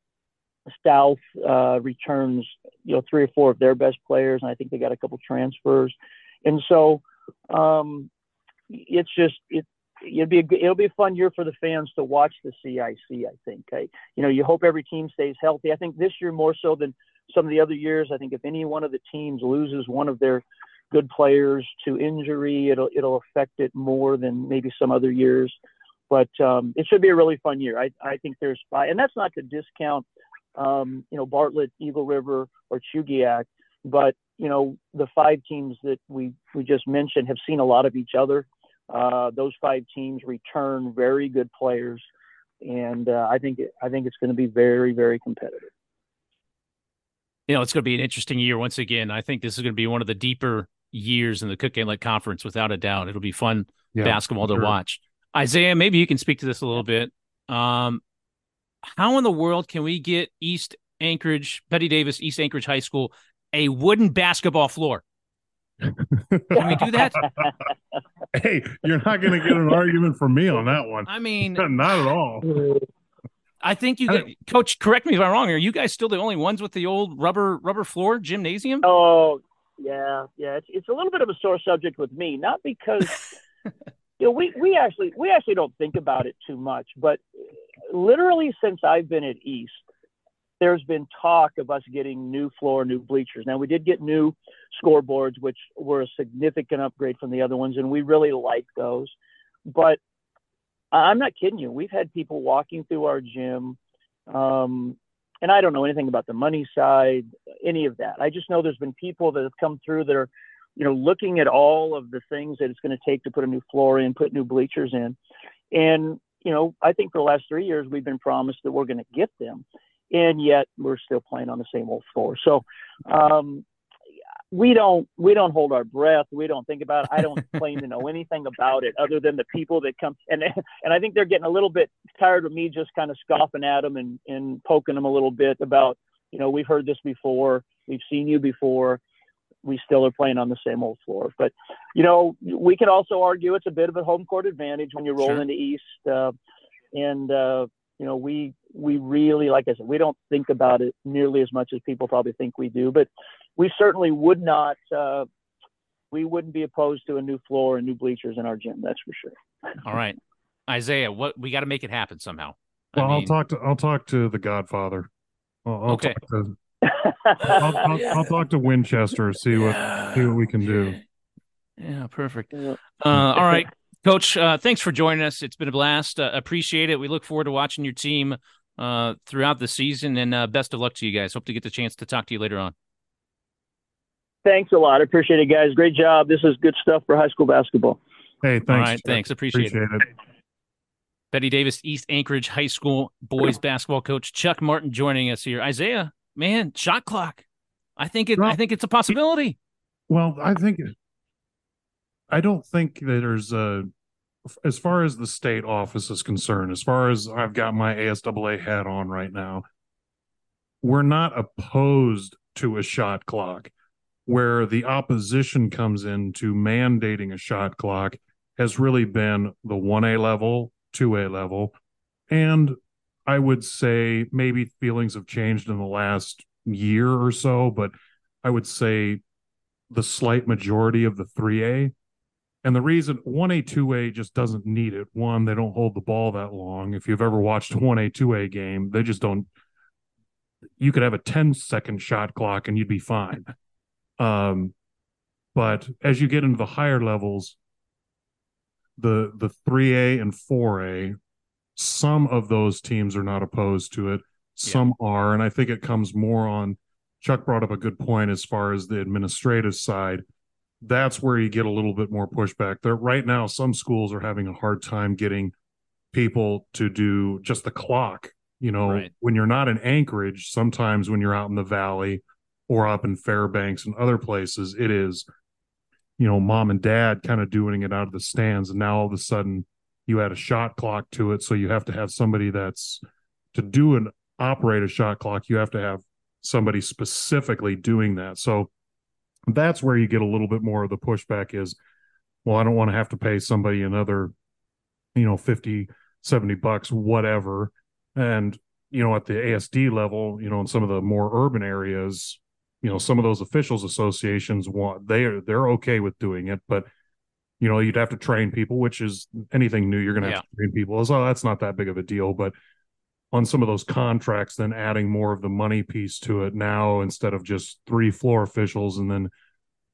South uh, returns, you know, three or four of their best players, and I think they got a couple transfers. And so, um, it's just it. It'll be a, it'll be a fun year for the fans to watch the CIC. I think. I, you know, you hope every team stays healthy. I think this year more so than some of the other years. I think if any one of the teams loses one of their good players to injury, it'll it'll affect it more than maybe some other years. But um, it should be a really fun year. I, I think there's five, and that's not to discount, um, you know, Bartlett, Eagle River, or Chugiak, but you know the five teams that we we just mentioned have seen a lot of each other. Uh, those five teams return very good players, and uh, I think I think it's going to be very very competitive. You know, it's going to be an interesting year once again. I think this is going to be one of the deeper years in the Cook Inlet Conference, without a doubt. It'll be fun yeah, basketball to watch. Isaiah, maybe you can speak to this a little bit. Um, how in the world can we get East Anchorage, Bettye Davis, East Anchorage High School, a wooden basketball floor? Can we do that? hey, you're not going to get an argument from me on that one. I mean, not at all. I think you, get, Coach. Correct me if I'm wrong. Are you guys still the only ones with the old rubber rubber floor gymnasium? Oh yeah, yeah. It's it's a little bit of a sore subject with me, not because you know we we actually we actually don't think about it too much, but literally since I've been at East, there's been talk of us getting new floor, new bleachers. Now we did get new scoreboards, which were a significant upgrade from the other ones, and we really like those. But I'm not kidding you. We've had people walking through our gym um, and I don't know anything about the money side, any of that. I just know there's been people that have come through that are, you know, looking at all of the things that it's going to take to put a new floor in, put new bleachers in. And, you know, I think for the last three years, we've been promised that we're going to get them. And yet we're still playing on the same old floor. So, um, we don't we don't hold our breath. We don't think about it. I don't claim to know anything about it other than the people that come and and I think they're getting a little bit tired of me just kind of scoffing at them and and poking them a little bit about you know we've heard this before, we've seen you before. We still are playing on the same old floor, but you know we can also argue it's a bit of a home court advantage when you roll sure. into East, uh, and uh, you know we we really like I said we don't think about it nearly as much as people probably think we do, but we certainly would not uh, we wouldn't be opposed to a new floor and new bleachers in our gym. That's for sure. All right, Isaiah, what we got to make it happen somehow. Well, I will talk to I'll talk to the Godfather. I'll, I'll okay. Talk to, I'll, I'll, I'll, talk to Winchester. See what see what we can do. Yeah, perfect. Uh, all right, Coach. Uh, thanks for joining us. It's been a blast. Uh, appreciate it. We look forward to watching your team uh, throughout the season, and uh, best of luck to you guys. Hope to get the chance to talk to you later on. Thanks a lot. I appreciate it, guys. Great job. This is good stuff for high school basketball. Hey, thanks. All right, thanks. Appreciate, appreciate it. it. Bettye Davis, East Anchorage High School boys basketball coach Chuck Martin joining us here. Isaiah, man, shot clock. I think it. Well, I think it's a possibility. Well, I think I don't think that there's a as far as the state office is concerned. As far as I've got my ASAA hat on right now, we're not opposed to a shot clock where the opposition comes in to mandating a shot clock has really been the 1A level, 2A level. And I would say maybe feelings have changed in the last year or so, but I would say the slight majority of the 3A. And the reason 1A, 2A just doesn't need it. One, they don't hold the ball that long. If you've ever watched a 1A, 2A game, they just don't. You could have a 10 second shot clock and you'd be fine. Um, but as you get into the higher levels, the the 3A and 4A, some of those teams are not opposed to it. Some yeah. are, and I think it comes more on. Chuck brought up a good point as far as the administrative side. That's where you get a little bit more pushback. There right now, some schools are having a hard time getting people to do just the clock. You know, right. when you're not in Anchorage, sometimes when you're out in the valley, or up in Fairbanks and other places, it is, you know, mom and dad kind of doing it out of the stands. And now all of a sudden you add a shot clock to it. So you have to have somebody that's to do and operate a shot clock, you have to have somebody specifically doing that. So that's where you get a little bit more of the pushback is, well, I don't want to have to pay somebody another, you know, 50, 70 bucks, whatever. And, you know, at the ASD level, you know, in some of the more urban areas, you know some of those officials associations want they are they're okay with doing it but you know you'd have to train people which is anything new you're going to have yeah. to train people so oh, that's not that big of a deal but on some of those contracts then adding more of the money piece to it now instead of just three floor officials and then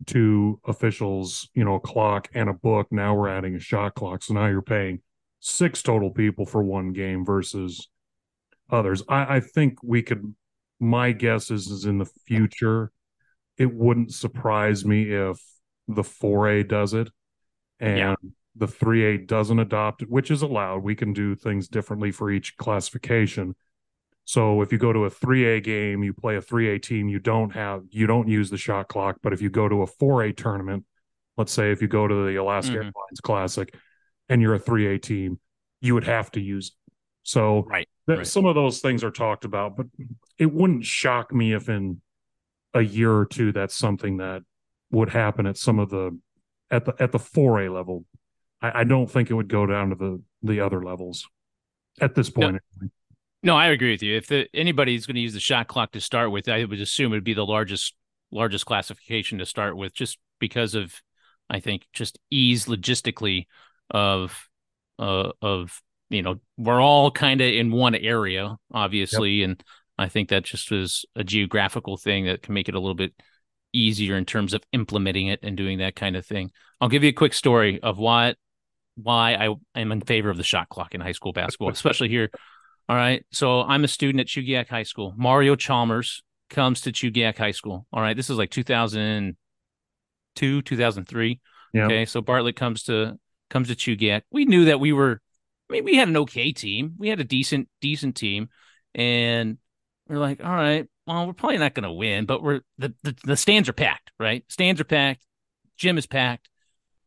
two officials you know a clock and a book now we're adding a shot clock so now you're paying six total people for one game versus others i, I think we could my guess is, is in the future, it wouldn't surprise me if the 4A does it and yeah. the 3A doesn't adopt it, which is allowed. We can do things differently for each classification. So if you go to a 3A game, you play a 3A team, you don't have you don't use the shot clock, but if you go to a 4A tournament, let's say if you go to the Alaska mm-hmm. Airlines Classic and you're a 3A team, you would have to use it. So right that right. some of those things are talked about, but it wouldn't shock me if in a year or two that's something that would happen at some of the at the at the 4A level. I, I don't think it would go down to the the other levels at this point. No, no I agree with you. If the, anybody's going to use the shot clock to start with, I would assume it would be the largest largest classification to start with, just because of I think just ease logistically of uh, of you know we're all kind of in one area obviously yep. and i think that just was a geographical thing that can make it a little bit easier in terms of implementing it and doing that kind of thing. I'll give you a quick story of what why i am in favor of the shot clock in high school basketball especially here. All right so i'm a student at Chugiak high school. Mario chalmers comes to Chugiak high school. All right this is like 2002 2003 yep. okay so bartlett comes to comes to Chugiak. We knew that we were I mean, we had an okay team. We had a decent, decent team. And we're like, all right, well, we're probably not going to win, but we're the, the the stands are packed, right? Stands are packed, gym is packed.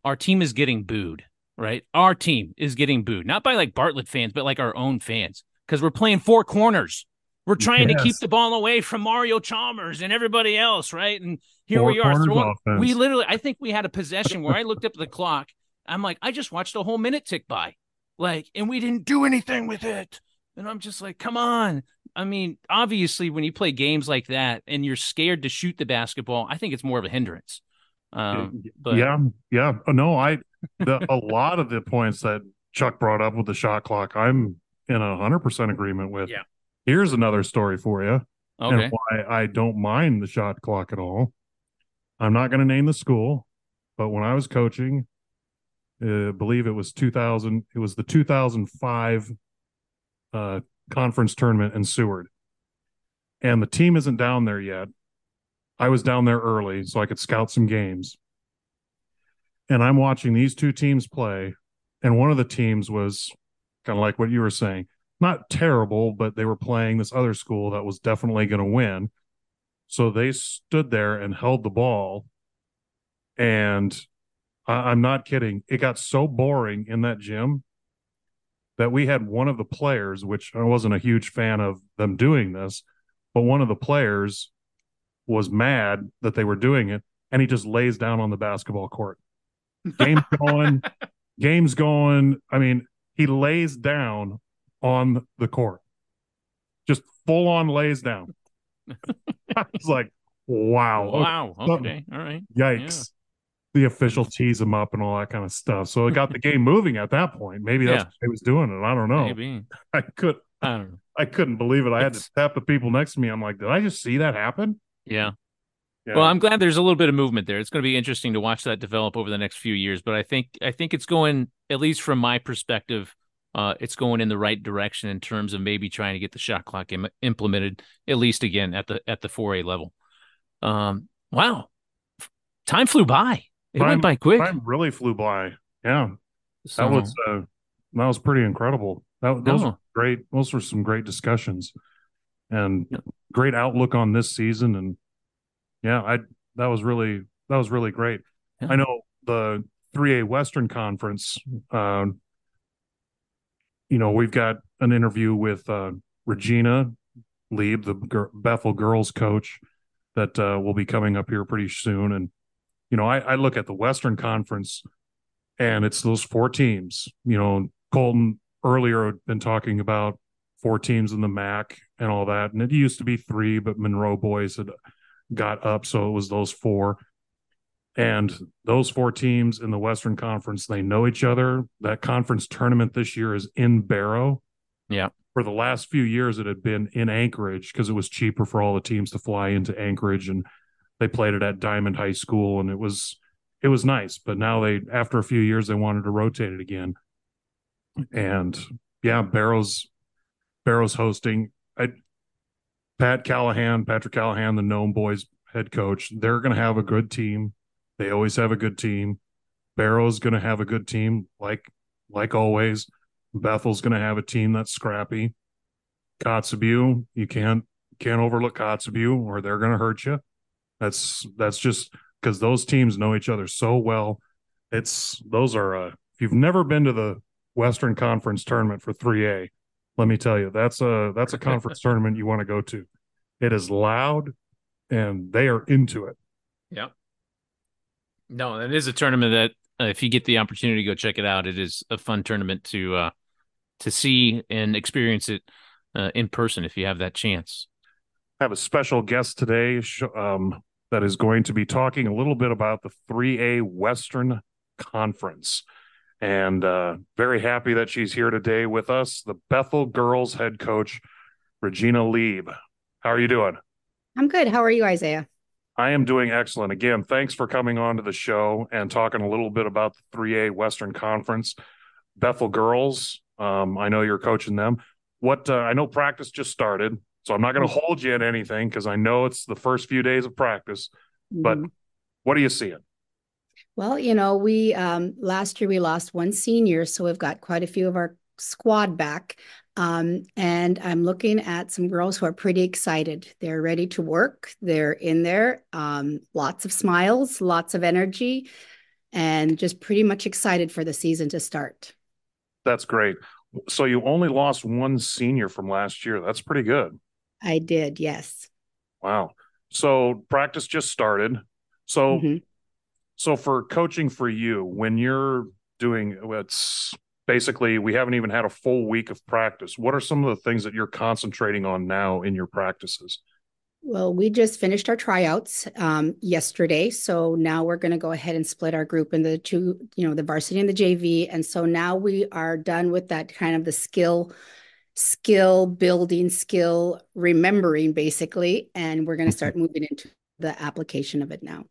Our team is getting booed, right? Our team is getting booed, not by like Bartlett fans, but like our own fans, because we're playing four corners. We're trying yes. to keep the ball away from Mario Chalmers and everybody else, right? And here four we are throwing. We literally, I think we had a possession where I looked up the clock. I'm like, I just watched a whole minute tick by, like, and we didn't do anything with it. And I'm just like, come on. I mean, obviously, when you play games like that and you're scared to shoot the basketball, I think it's more of a hindrance. Um, but yeah, yeah. Oh, no, I the, a lot of the points that Chuck brought up with the shot clock, I'm in a hundred percent agreement with. Yeah. Here's another story for you. Okay. And why I don't mind the shot clock at all. I'm not going to name the school, but when I was coaching, uh, believe it was 2000. It was the 2005 uh, conference tournament in Seward, and the team isn't down there yet. I was down there early so I could scout some games. And I'm watching these two teams play. And one of the teams was kind of like what you were saying, not terrible, but they were playing this other school that was definitely going to win. So they stood there and held the ball. And I- I'm not kidding. It got so boring in that gym that we had one of the players, which I wasn't a huge fan of them doing this, but one of the players was mad that they were doing it, and he just lays down on the basketball court. Game's going, game's going. I mean, he lays down on the court, just full on lays down. I was like, wow. Wow. Okay. All right. Yikes. Yeah. The official tease him up and all that kind of stuff. So it got the game moving at that point. Maybe that's yeah. what he was doing it. I don't know. Maybe. I could I don't know. I couldn't believe it. I had to tap the people next to me. I'm like, did I just see that happen? Yeah. yeah. Well, I'm glad there's a little bit of movement there. It's going to be interesting to watch that develop over the next few years. But I think I think it's going, at least from my perspective, uh, it's going in the right direction in terms of maybe trying to get the shot clock Im- implemented at least again at the at the 4A level. Um, wow, time flew by. It time, went by quick. Time really flew by. Yeah, so, that was uh, that was pretty incredible. That those no. great. Those were some great discussions, and yeah. great outlook on this season. And yeah, I that was really that was really great. Yeah. I know the 3A Western Conference. Uh, you know, we've got an interview with uh, Regina Lieb, the Bethel girls coach, that uh, will be coming up here pretty soon. And you know, I, I look at the Western Conference, and it's those four teams. You know, Colton earlier had been talking about four teams in the MAC and all that, and it used to be three, but Monroe boys had got up, so it was those four. And those four teams in the Western Conference, they know each other. That conference tournament this year is in Barrow. Yeah. For the last few years, it had been in Anchorage because it was cheaper for all the teams to fly into Anchorage, and they played it at Dimond High School, and it was it was nice. But now they, after a few years, they wanted to rotate it again. And yeah, Barrow's Barrow's hosting. I, Pat Callahan, Patrick Callahan, the Nome Boys head coach, they're going to have a good team. They always have a good team. Barrow's going to have a good team, like like always. Bethel's going to have a team that's scrappy. Kotzebue, you can't can't overlook Kotzebue, or they're going to hurt you. That's that's just because those teams know each other so well. It's those are uh, if you've never been to the Western Conference tournament for 3A, let me tell you, that's a that's a conference tournament you want to go to. It is loud, and they are into it. Yeah. No, it is a tournament that uh, if you get the opportunity to go check it out, it is a fun tournament to uh, to see and experience it uh, in person if you have that chance. I have a special guest today um, that is going to be talking a little bit about the 3A Western Conference. And uh, very happy that she's here today with us, the Bethel girls head coach, Regina Lieb. How are you doing? I'm good. How are you, Isaiah? I am doing excellent. Again, thanks for coming on to the show and talking a little bit about the 3A Western Conference. Bethel girls, um, I know you're coaching them. What uh, I know practice just started, so I'm not going to hold you in anything because I know it's the first few days of practice. But mm-hmm. what are you seeing? Well, you know, we um, last year we lost one senior, so we've got quite a few of our squad back. Um, and I'm looking at some girls who are pretty excited. They're ready to work. They're in there. Um, lots of smiles, lots of energy, and just pretty much excited for the season to start. That's great. So you only lost one senior from last year. That's pretty good. I did, yes. Wow. So practice just started. So mm-hmm. so for coaching for you, when you're doing it's basically we haven't even had a full week of practice. What are some of the things that you're concentrating on now in your practices? Well, we just finished our tryouts um, yesterday, so now we're going to go ahead and split our group into the two, you know, the varsity and the JV, and so now we are done with that kind of the skill, skill building, skill remembering, basically, and we're going to start moving into the application of it now.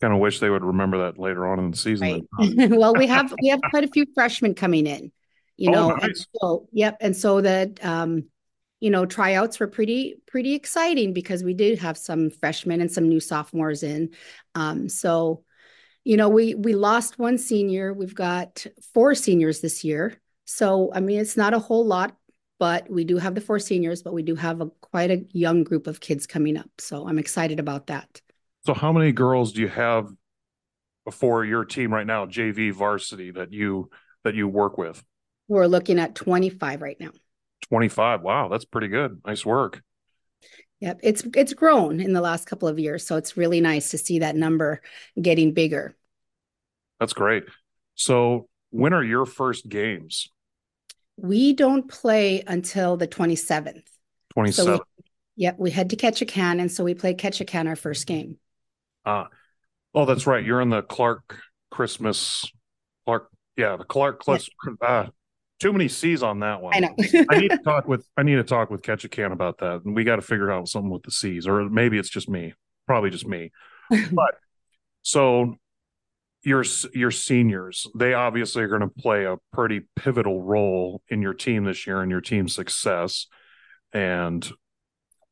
Kind of wish they would remember that later on in the season. Right. well, we have we have quite a few freshmen coming in, you oh, know, nice. and so yep, and so that um, you know, tryouts were pretty pretty exciting because we did have some freshmen and some new sophomores in. Um, so, you know, we we lost one senior. We've got four seniors this year. So, I mean, it's not a whole lot, but we do have the four seniors, but we do have a quite a young group of kids coming up. So, I'm excited about that. So, how many girls do you have for your team right now, JV varsity that you that you work with? We're looking at 25 right now. 25. Wow, that's pretty good. Nice work. Yep, it's it's grown in the last couple of years, so it's really nice to see that number getting bigger. That's great. So, when are your first games? We don't play until the 27th. 27th. So we, yep, we head to Ketchikan, and so we play Ketchikan our first game. Ah, oh, that's right. You're in the Clark Christmas, Clark, yeah, the Clark Cliffs, yep. uh, too many C's on that one. I know. I need to talk with I need to talk with Ketchikan about that, and we got to figure out something with the C's, or maybe it's just me. Probably just me. but so your your seniors, they obviously are going to play a pretty pivotal role in your team this year and your team's success. And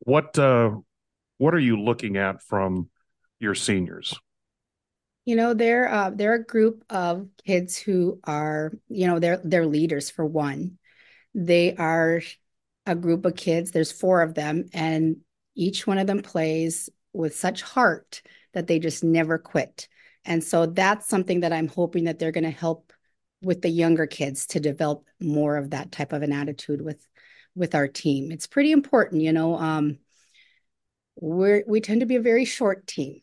what uh, what are you looking at from your seniors? You know, they're uh, they're a group of kids who are, you know, they're they're leaders for one. They are a group of kids. There's four of them, and each one of them plays with such heart that they just never quit. And so that's something that I'm hoping that they're going to help with the younger kids to develop more of that type of an attitude with with our team. It's pretty important, you know. Um, we're we tend to be a very short team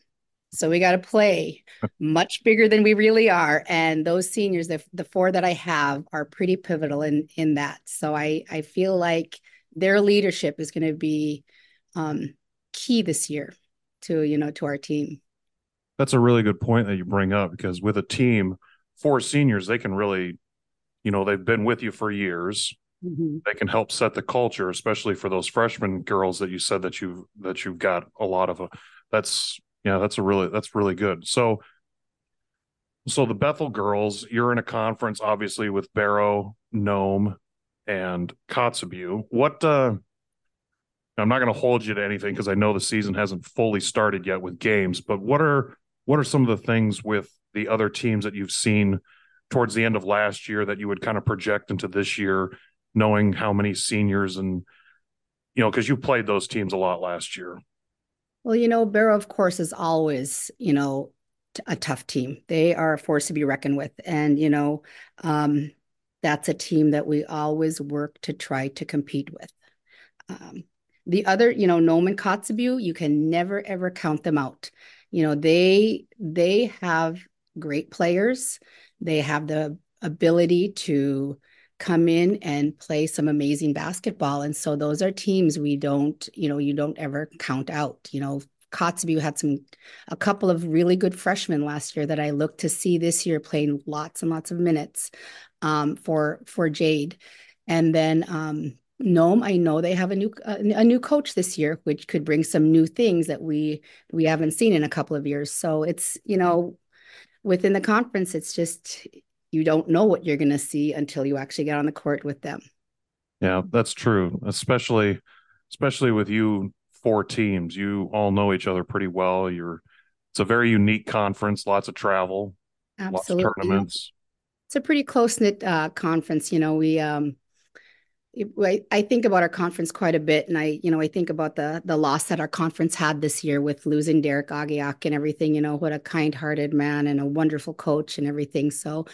so we got to play much bigger than we really are. And those seniors, the, the four that I have, are pretty pivotal in in that. So I I feel like their leadership is going to be um, key this year to you know to our team. That's a really good point that you bring up because with a team, four seniors, they can really, you know, they've been with you for years. Mm-hmm. They can help set the culture, especially for those freshman girls that you said that you've that you've got a lot of. A, that's yeah, that's a really that's really good. So so the Bethel girls, you're in a conference obviously with Barrow, Nome, and Kotzebue. What uh I'm not going to hold you to anything because I know the season hasn't fully started yet with games, but what are what are some of the things with the other teams that you've seen towards the end of last year that you would kind of project into this year, knowing how many seniors and you know, because you played those teams a lot last year. Well, you know, Barrow, of course, is always, you know, a tough team. They are a force to be reckoned with. And, you know, um, that's a team that we always work to try to compete with. Um, the other, you know, Nome and Kotzebue, you can never ever count them out. You know, they they have great players. They have the ability to come in and play some amazing basketball. And so those are teams we don't, you know, you don't ever count out. You know, Kotzebue had some a couple of really good freshmen last year that I look to see this year playing lots and lots of minutes um, for for Jade. And then um, Nome, I know they have a new uh, a new coach this year, which could bring some new things that we we haven't seen in a couple of years. So it's you know within the conference, it's just you don't know what you're going to see until you actually get on the court with them. Yeah, that's true. Especially, especially with you four teams, you all know each other pretty well. You're, it's a very unique conference. Lots of travel, Absolutely. lots of tournaments. It's a pretty close knit uh, conference. You know, we um, I, think about our conference quite a bit, and I, you know, I think about the the loss that our conference had this year with losing Derek Agiak and everything. You know, what a kind-hearted man and a wonderful coach and everything. So,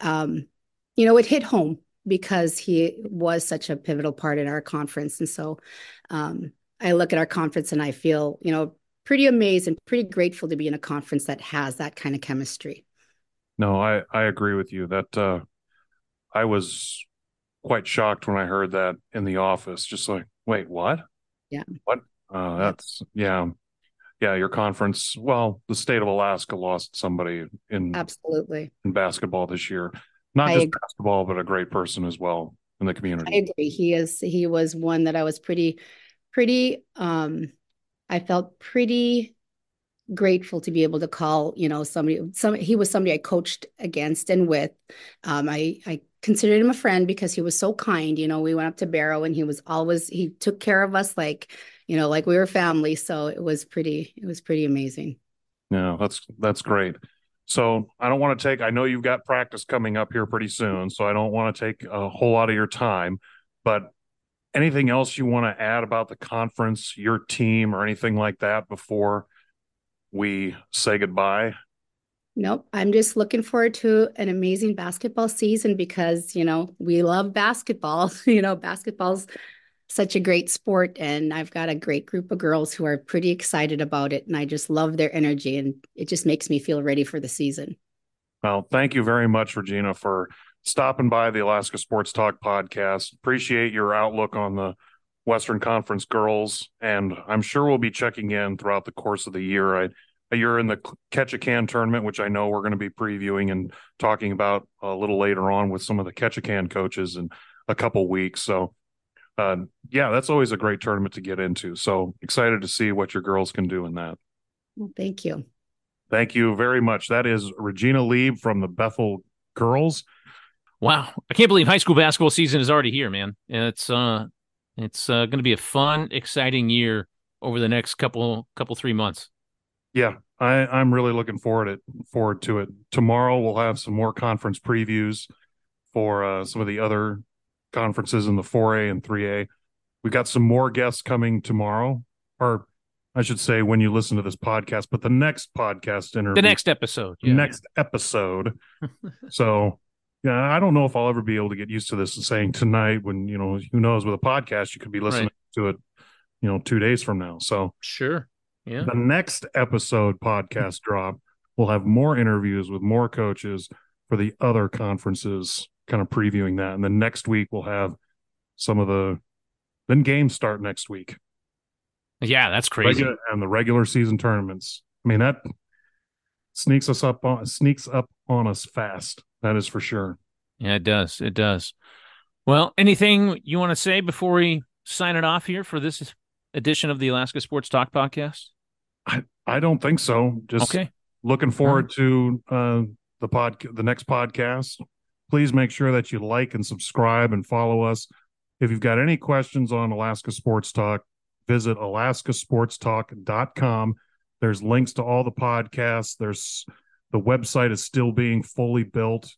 um, you know, it hit home because he was such a pivotal part in our conference, and so um, I look at our conference and I feel, you know, pretty amazed and pretty grateful to be in a conference that has that kind of chemistry. No, I I agree with you that uh, I was quite shocked when I heard that in the office. Just like, wait, what? Yeah. What? Uh, that's yeah, yeah. Your conference. Well, the state of Alaska lost somebody in absolutely in basketball this year. Not I just agree. basketball, but a great person as well in the community. I agree. He is. He was one that I was pretty, pretty. um I felt pretty grateful to be able to call you know somebody some he was somebody i coached against and with um, i i considered him a friend because he was so kind you know we went up to barrow and he was always he took care of us like you know like we were family. So it was pretty it was pretty amazing. Yeah that's that's great. So i don't want to take i know you've got practice coming up here pretty soon so i don't want to take a whole lot of your time but anything else you want to add about the conference your team or anything like that before we say goodbye? Nope. I'm just looking forward to an amazing basketball season because, you know, we love basketball. you know, basketball's such a great sport. And I've got a great group of girls who are pretty excited about it. And I just love their energy. And it just makes me feel ready for the season. Well, thank you very much, Regina, for stopping by the Alaska Sports Talk podcast. Appreciate your outlook on the Western Conference girls, and I'm sure we'll be checking in throughout the course of the year. I, you're in the Ketchikan tournament, which I know we're going to be previewing and talking about a little later on with some of the Ketchikan coaches in a couple weeks. So, uh, yeah, that's always a great tournament to get into. So excited to see what your girls can do in that. Well, thank you. Thank you very much. That is Regina Lieb from the Bethel girls. Wow, I can't believe high school basketball season is already here, man. It's uh it's uh, going to be a fun, exciting year over the next couple, couple, three months. Yeah, I, I'm really looking forward it forward to it. Tomorrow we'll have some more conference previews for uh, some of the other conferences in the 4A and 3A. We've got some more guests coming tomorrow, or I should say when you listen to this podcast, but the next podcast interview, the next episode, yeah. next episode. so yeah, I don't know if I'll ever be able to get used to this and saying tonight when, you know, who knows with a podcast, you could be listening right. to it, you know, two days from now. So sure. Yeah. The next episode podcast drop, we'll have more interviews with more coaches for the other conferences, kind of previewing that. And then next week we'll have some of the then games start next week. Yeah, that's crazy. Regular, and the regular season tournaments. I mean, that sneaks us up on sneaks up on us fast. That is for sure. Yeah, it does. It does. Well, anything you want to say before we sign it off here for this edition of the Alaska Sports Talk podcast? I, I don't think so. Just okay. looking forward right. to uh, the pod the next podcast. Please make sure that you like and subscribe and follow us. If you've got any questions on Alaska Sports Talk, visit alaskasportstalk.com. There's links to all the podcasts. There's the website is still being fully built,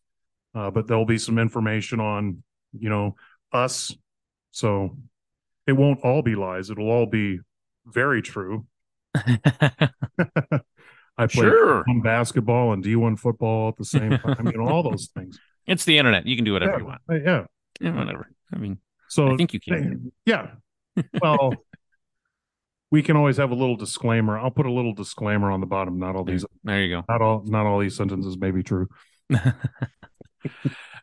uh, but there'll be some information on, you know, us. So it won't all be lies. It'll all be very true. I play sure. basketball and D1 football at the same time. you know, all those things. It's the internet. You can do whatever yeah, you want. Uh, yeah. yeah. Whatever. I mean, so I think you can. Yeah. Well, we can always have a little disclaimer. I'll put a little disclaimer on the bottom. Not all these. There you go. Not all. Not all these sentences may be true.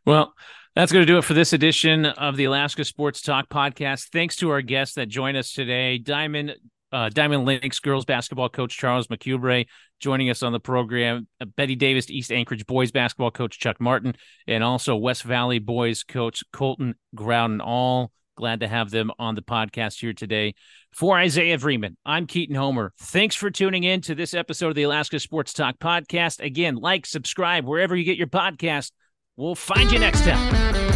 well, that's going to do it for this edition of the Alaska Sports Talk podcast. Thanks to our guests that joined us today, Dimond uh, Dimond Lynx girls basketball coach Charles McCubrey joining us on the program, uh, Bettye Davis East Anchorage boys basketball coach Chuck Martin, and also West Valley boys coach Colton Growden. All glad to have them on the podcast here today. For Isaiah Freeman, I'm Keaton Homer. Thanks for tuning in to this episode of the Alaska Sports Talk podcast. Again, like, subscribe wherever you get your podcast. We'll find you next time.